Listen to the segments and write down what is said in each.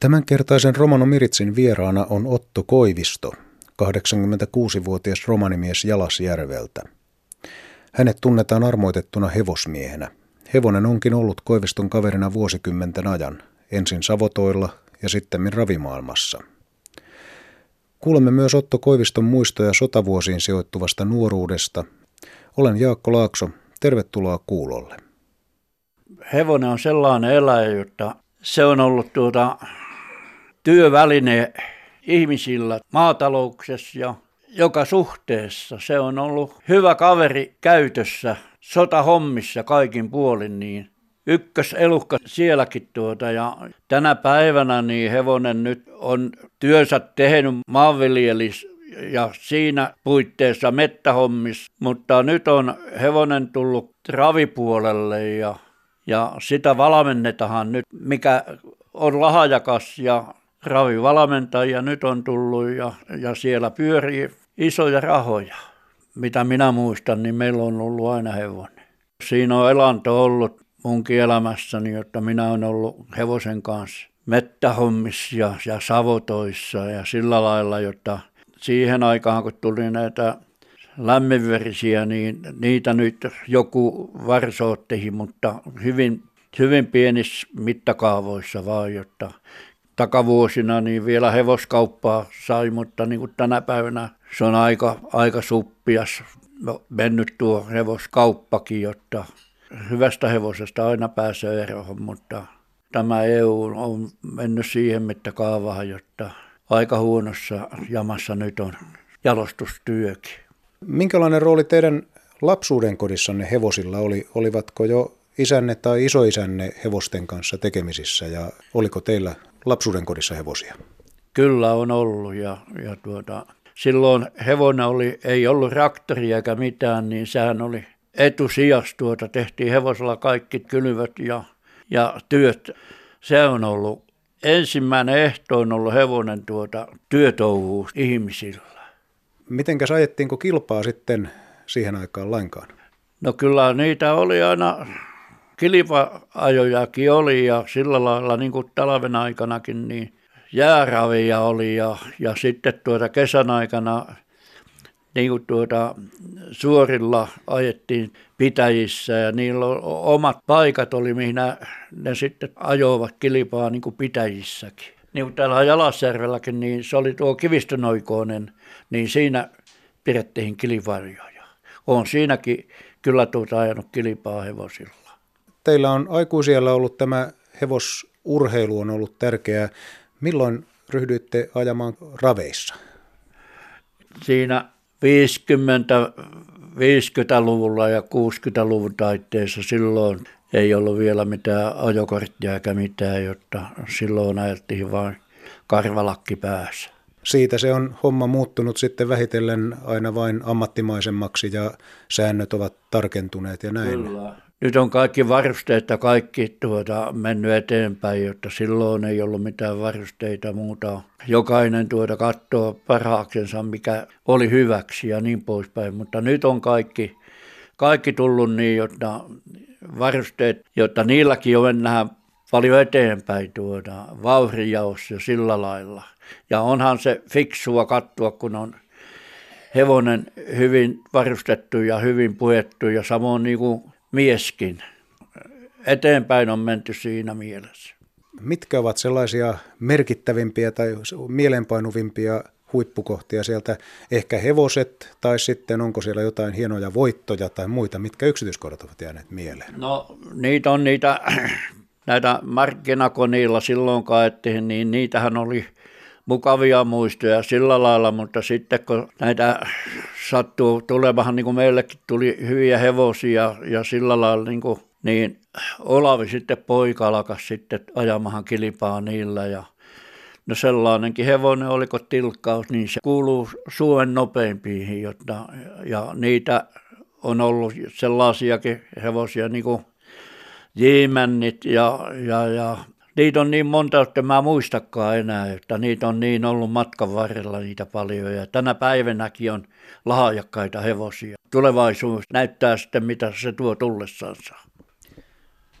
Tämänkertaisen Romano Miritsin vieraana on Otto Koivisto, 86-vuotias romanimies Jalasjärveltä. Hänet tunnetaan armoitettuna hevosmiehenä. Hevonen onkin ollut Koiviston kaverina vuosikymmenten ajan, ensin Savotoilla ja sitten ravimaailmassa. Kuulemme myös Otto Koiviston muistoja sotavuosiin sijoittuvasta nuoruudesta. Olen Jaakko Laakso, tervetuloa kuulolle. Hevonen on sellainen eläjä, että se on ollut tuota työväline ihmisillä maatalouksessa ja joka suhteessa. Se on ollut hyvä kaveri käytössä sotahommissa kaikin puolin, niin ykköselukka sielläkin tuota ja tänä päivänä niin hevonen nyt on työnsä tehnyt maanviljelis ja siinä puitteissa mettähommissa, mutta nyt on hevonen tullut ravipuolelle ja, ja sitä valmennetaan nyt, mikä on lahajakas ja ravivalmentajia nyt on tullut ja, ja siellä pyörii isoja rahoja. Mitä minä muistan, niin meillä on ollut aina hevonen. Siinä on elanto ollut munkin elämässäni, että minä olen ollut hevosen kanssa mettähommissa ja, ja savotoissa ja sillä lailla, jotta siihen aikaan kun tuli näitä lämminverisiä, niin niitä nyt joku varsootteihin, mutta hyvin, hyvin pienissä mittakaavoissa vaan, jotta takavuosina niin vielä hevoskauppaa sai, mutta niin kuin tänä päivänä se on aika, aika suppias no, mennyt tuo hevoskauppakin, jotta hyvästä hevosesta aina pääsee eroon, mutta tämä EU on mennyt siihen mittakaavaan, jotta aika huonossa jamassa nyt on jalostustyökin. Minkälainen rooli teidän lapsuuden kodissanne hevosilla oli? Olivatko jo isänne tai isoisänne hevosten kanssa tekemisissä ja oliko teillä lapsuuden kodissa hevosia? Kyllä on ollut ja, ja tuota, silloin hevonen oli, ei ollut traktoria eikä mitään, niin sehän oli etusijas tuota, tehtiin hevosella kaikki kylvöt ja, ja työt. Se on ollut ensimmäinen ehto on ollut hevonen tuota, työtouhuus ihmisillä. Mitenkäs ajettiinko kilpaa sitten siihen aikaan lainkaan? No kyllä niitä oli aina kilpa-ajojakin oli ja sillä lailla niin kuin talven aikanakin niin jääravia oli ja, ja sitten tuota kesän aikana niin kuin tuota, suorilla ajettiin pitäjissä ja niillä omat paikat oli, mihin ne, sitten ajoivat kilpaa niin kuin pitäjissäkin. Niin kuin täällä Jalasjärvelläkin, niin se oli tuo kivistönoikoinen, niin siinä pidettiin kilparjoja. Olen siinäkin kyllä tuota ajanut kilpaa hevosilla teillä on aikuisiellä ollut tämä hevosurheilu on ollut tärkeää. Milloin ryhdyitte ajamaan raveissa? Siinä 50, 50-luvulla ja 60-luvun taitteessa silloin ei ollut vielä mitään ajokorttia eikä mitään, jotta silloin ajettiin vain karvalakki päässä. Siitä se on homma muuttunut sitten vähitellen aina vain ammattimaisemmaksi ja säännöt ovat tarkentuneet ja näin. Kyllä, nyt on kaikki varusteet ja kaikki tuota, mennyt eteenpäin, jotta silloin ei ollut mitään varusteita muuta. Jokainen tuota katsoo parhaaksensa, mikä oli hyväksi ja niin poispäin. Mutta nyt on kaikki, kaikki tullut niin, jotta varusteet, jotta niilläkin jo mennään paljon eteenpäin tuota, vauhrijaossa ja sillä lailla. Ja onhan se fiksua katsoa, kun on hevonen hyvin varustettu ja hyvin puettu ja samoin niin kuin mieskin. Eteenpäin on menty siinä mielessä. Mitkä ovat sellaisia merkittävimpiä tai mielenpainuvimpia huippukohtia sieltä? Ehkä hevoset tai sitten onko siellä jotain hienoja voittoja tai muita? Mitkä yksityiskohdat ovat jääneet mieleen? No niitä on niitä, näitä markkinakoneilla silloin kaettiin, niin niitähän oli mukavia muistoja sillä lailla, mutta sitten kun näitä sattuu tulemaan, niin kuin meillekin tuli hyviä hevosia ja sillä lailla, niin, kuin, niin Olavi sitten poika alkas sitten ajamahan kilpaa niillä ja No sellainenkin hevonen, oliko tilkkaus, niin se kuuluu Suomen nopeimpiin, jotta, ja niitä on ollut sellaisiakin hevosia niin kuin ja, ja, ja niitä on niin monta, että mä muistakaan enää, että niitä on niin ollut matkan varrella niitä paljon ja tänä päivänäkin on lahjakkaita hevosia. Tulevaisuus näyttää sitten, mitä se tuo tullessansa.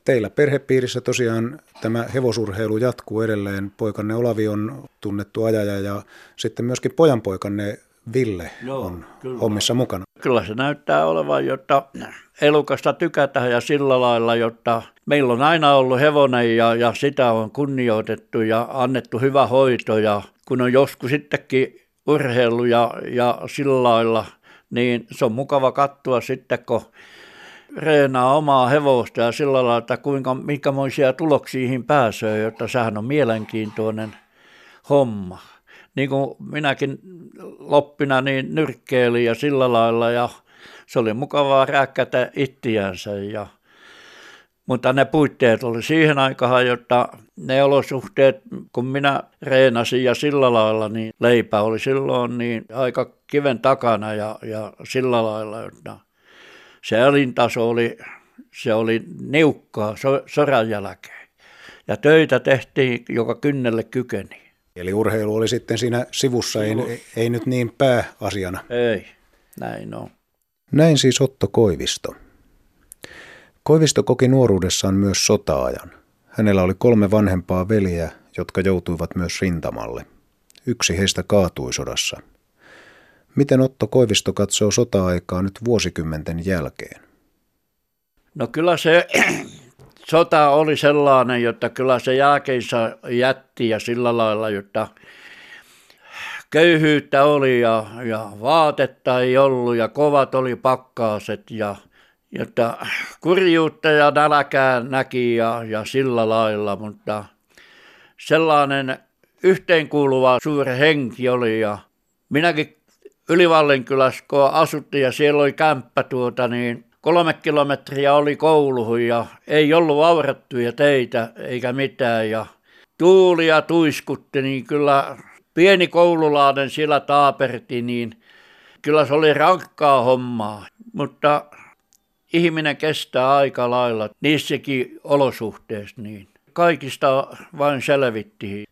Teillä perhepiirissä tosiaan tämä hevosurheilu jatkuu edelleen. Poikanne Olavi on tunnettu ajaja ja sitten myöskin pojanpoikanne Ville Joo, on kyllä. hommissa mukana. Kyllä se näyttää olevan, jotta elukasta tykätään ja sillä lailla, jotta meillä on aina ollut hevonen ja, ja sitä on kunnioitettu ja annettu hyvä hoito ja kun on joskus sittenkin urheilu ja, ja sillä lailla, niin se on mukava katsoa sitten, kun reenaa omaa hevosta ja sillä lailla, että kuinka, minkämoisia tuloksiin pääsee, jotta sehän on mielenkiintoinen homma. Niin kuin minäkin loppina niin nyrkkeilin ja sillä lailla ja se oli mukavaa rääkkätä ittiänsä ja mutta ne puitteet oli siihen aikaan, jotta ne olosuhteet, kun minä reenasin ja sillä lailla, niin leipä oli silloin niin aika kiven takana ja, ja sillä lailla, että se elintaso oli, se oli niukkaa so, soran jälkeen. Ja töitä tehtiin, joka kynnelle kykeni. Eli urheilu oli sitten siinä sivussa, ei, ei nyt niin pääasiana. Ei, näin on. Näin siis Otto Koivisto. Koivisto koki nuoruudessaan myös sota-ajan. Hänellä oli kolme vanhempaa veljeä, jotka joutuivat myös rintamalle. Yksi heistä kaatui sodassa. Miten Otto Koivisto katsoo sota-aikaa nyt vuosikymmenten jälkeen? No kyllä se sota oli sellainen, että kyllä se jälkeensä jätti ja sillä lailla, että köyhyyttä oli ja, ja vaatetta ei ollut ja kovat oli pakkaaset ja jotta kurjuutta ja nälkää näki ja, ja sillä lailla, mutta sellainen yhteenkuuluva suuri henki oli ja minäkin Ylivallinkylässä, kun asuttiin ja siellä oli kämppä tuota, niin kolme kilometriä oli kouluun ja ei ollut aurattuja teitä eikä mitään ja tuulia tuiskutti, niin kyllä pieni koululainen siellä taaperti, niin kyllä se oli rankkaa hommaa, mutta ihminen kestää aika lailla niissäkin olosuhteissa niin. Kaikista vain selvittiin.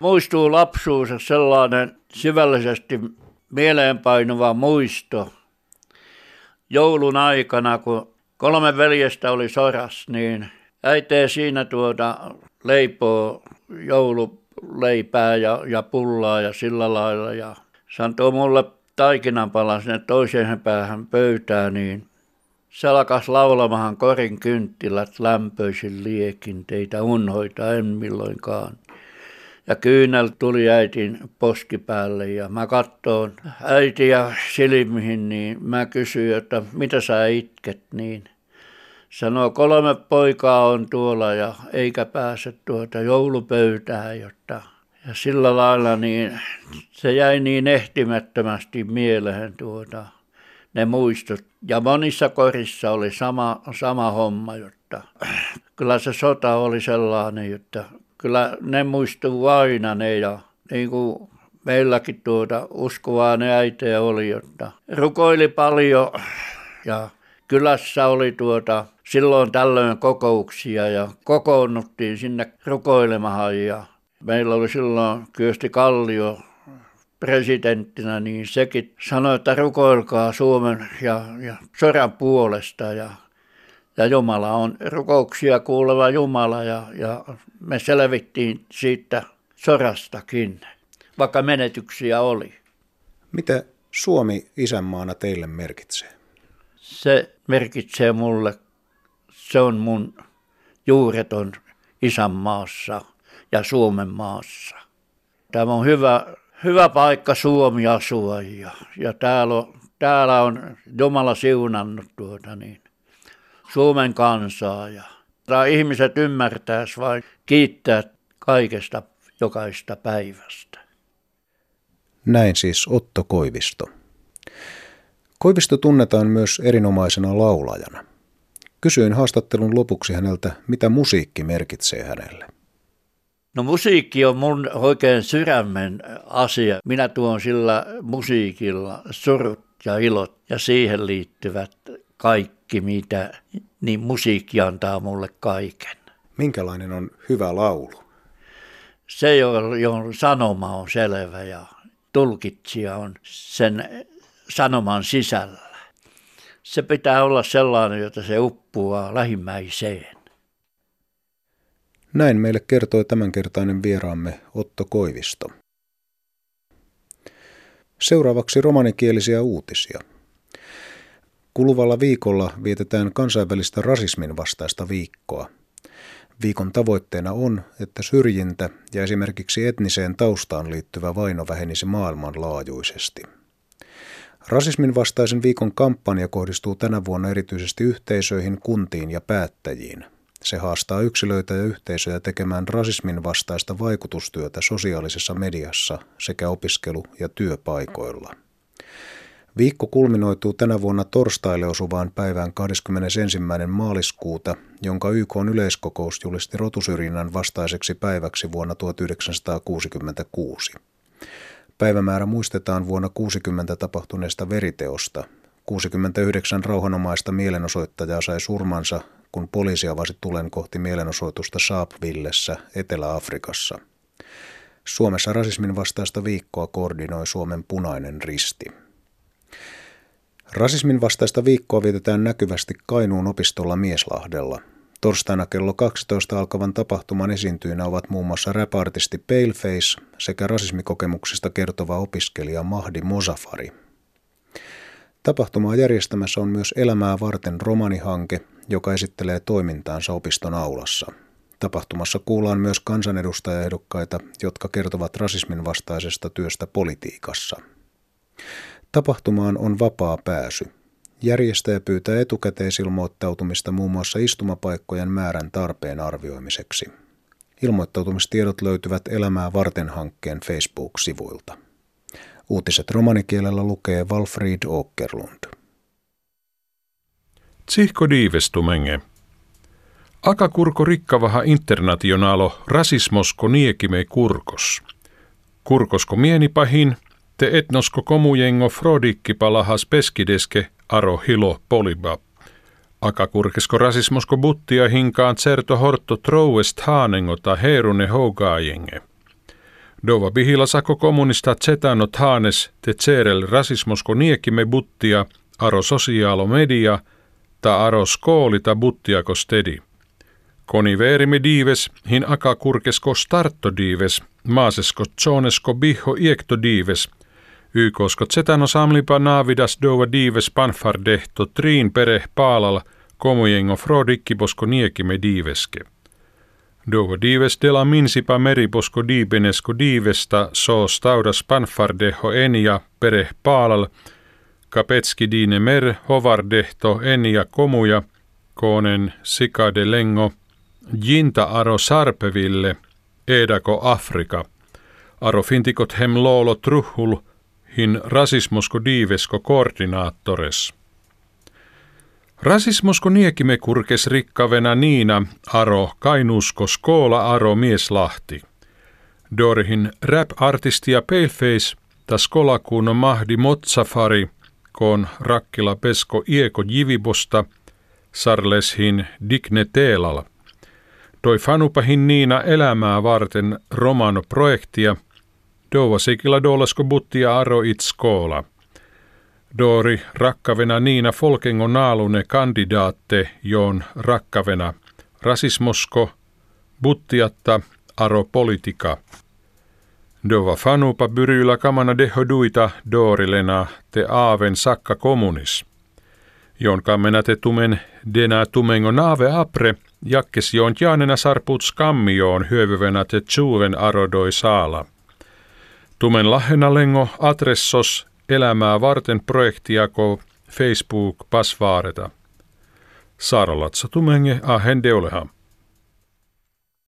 Muistuu lapsuus sellainen syvällisesti mieleenpainuva muisto. Joulun aikana, kun kolme veljestä oli soras, niin äitee siinä tuota leipoo joululeipää ja, ja pullaa ja sillä lailla. Ja se antoi mulle taikinanpala sinne toiseen päähän pöytää, niin se alkas laulamahan korin kynttilät lämpöisin liekin, teitä unhoita en milloinkaan. Ja kyynel tuli äitin poskipäälle ja mä kattoon äitiä silmiin, niin mä kysyin, että mitä sä itket, niin sanoo kolme poikaa on tuolla ja eikä pääse tuota joulupöytään, jotta ja sillä lailla niin se jäi niin ehtimättömästi mieleen tuota, ne muistot. Ja monissa korissa oli sama, sama homma, jotta kyllä se sota oli sellainen, että kyllä ne muistuu aina ne ja niin kuin meilläkin tuota uskovaa ne äitejä oli, jotta rukoili paljon ja kylässä oli tuota silloin tällöin kokouksia ja kokoonnuttiin sinne rukoilemahan ja meillä oli silloin Kyösti Kallio presidenttinä, niin sekin sanoi, että rukoilkaa Suomen ja, ja soran puolesta ja, ja Jumala on rukouksia kuuleva Jumala ja, ja me selvittiin siitä sorastakin, vaikka menetyksiä oli. Mitä Suomi isänmaana teille merkitsee? Se merkitsee mulle, se on mun juureton isänmaassa ja Suomen maassa. Tämä on hyvä hyvä paikka Suomi asua ja, ja täällä, on, täällä on Jumala siunannut tuota niin, Suomen kansaa ja, ja ihmiset ymmärtäisi vain kiittää kaikesta jokaista päivästä. Näin siis Otto Koivisto. Koivisto tunnetaan myös erinomaisena laulajana. Kysyin haastattelun lopuksi häneltä, mitä musiikki merkitsee hänelle. No musiikki on mun oikein sydämen asia. Minä tuon sillä musiikilla surut ja ilot ja siihen liittyvät kaikki, mitä, niin musiikki antaa mulle kaiken. Minkälainen on hyvä laulu? Se, johon sanoma on selvä ja tulkitsija on sen sanoman sisällä. se pitää olla sellainen, jota se uppuaa lähimmäiseen. Näin meille kertoi tämänkertainen vieraamme Otto Koivisto. Seuraavaksi romanikielisiä uutisia. Kuluvalla viikolla vietetään kansainvälistä rasismin vastaista viikkoa. Viikon tavoitteena on, että syrjintä ja esimerkiksi etniseen taustaan liittyvä vaino vähenisi maailmanlaajuisesti. Rasismin vastaisen viikon kampanja kohdistuu tänä vuonna erityisesti yhteisöihin, kuntiin ja päättäjiin. Se haastaa yksilöitä ja yhteisöjä tekemään rasismin vastaista vaikutustyötä sosiaalisessa mediassa sekä opiskelu- ja työpaikoilla. Viikko kulminoituu tänä vuonna torstaille osuvaan päivään 21. maaliskuuta, jonka YK yleiskokous julisti rotusyrjinnän vastaiseksi päiväksi vuonna 1966. Päivämäärä muistetaan vuonna 60 tapahtuneesta veriteosta. 69 rauhanomaista mielenosoittajaa sai surmansa, kun poliisi avasi tulen kohti mielenosoitusta Saapvillessä, Etelä-Afrikassa. Suomessa rasismin vastaista viikkoa koordinoi Suomen punainen risti. Rasismin vastaista viikkoa vietetään näkyvästi Kainuun opistolla Mieslahdella. Torstaina kello 12 alkavan tapahtuman esiintyinä ovat muun muassa rap-artisti Paleface sekä rasismikokemuksista kertova opiskelija Mahdi Mosafari. Tapahtumaa järjestämässä on myös Elämää varten romanihanke, joka esittelee toimintaansa opiston aulassa. Tapahtumassa kuullaan myös kansanedustajaehdokkaita, jotka kertovat rasismin vastaisesta työstä politiikassa. Tapahtumaan on vapaa pääsy. Järjestäjä pyytää etukäteisilmoittautumista muun muassa istumapaikkojen määrän tarpeen arvioimiseksi. Ilmoittautumistiedot löytyvät Elämää varten hankkeen Facebook-sivuilta. Uutiset romanikielellä lukee Walfried Åkerlund. Tsihko diivestumenge. Akakurko rikkavaha internationalo rasismosko niekime kurkos. Kurkosko mienipahin, te etnosko komujengo palahas peskideske aro hilo poliba. Akakurkesko rasismosko buttia hinkaan certo horto trouest haanengo ta herune hogaajenge. Dova bihila sako kommunista zetano taanes te cerel rasismosko niekime buttia aro sosiaalo media ta aro skooli ta buttiako stedi. Koni veerimi diives, hin akakurkesko starto diives, maasesko zonesko biho iekto diives – YKsko tsetano samlipa naavidas dova diives panfardehto triin pereh paalal komujengo frodikkiposko niekime diiveske. Dova diives dela minsipa meriposko diipenesko diivesta so staudas panfardeho enia pereh paalal kapetski diine mer hovardehto enia komuja koonen sikade lengo jinta aro sarpeville edako Afrika. Aro fintikot hem loolo truhul hin rasismosko diivesko koordinaatores. Rasismosko niekime kurkes rikkavena niina aro kainusko skoola aro mieslahti. Dorhin rap-artisti ja paleface ta skolakuuno mahdi motsafari koon rakkila pesko ieko jivibosta sarleshin digne teelala. Doi fanupahin niina elämää varten romano projektia – Dova sikila dolasko buttia aro it skola. Dori rakkavena Niina Folkengo naalune kandidaatte joon rakkavena rasismosko buttiatta aro politika. Dova fanupa byryllä kamana dehoduita dorilena te aaven sakka kommunis. Jon kammena te tumen dena tumengo naave apre, jakkes joon jaanena sarput skammioon hyövyvenä te tsuuven arodoi saala. Tumen lengo adressos elämää varten projektiako Facebook pasvaareta. Saaralatsa tumenge ahen deoleha.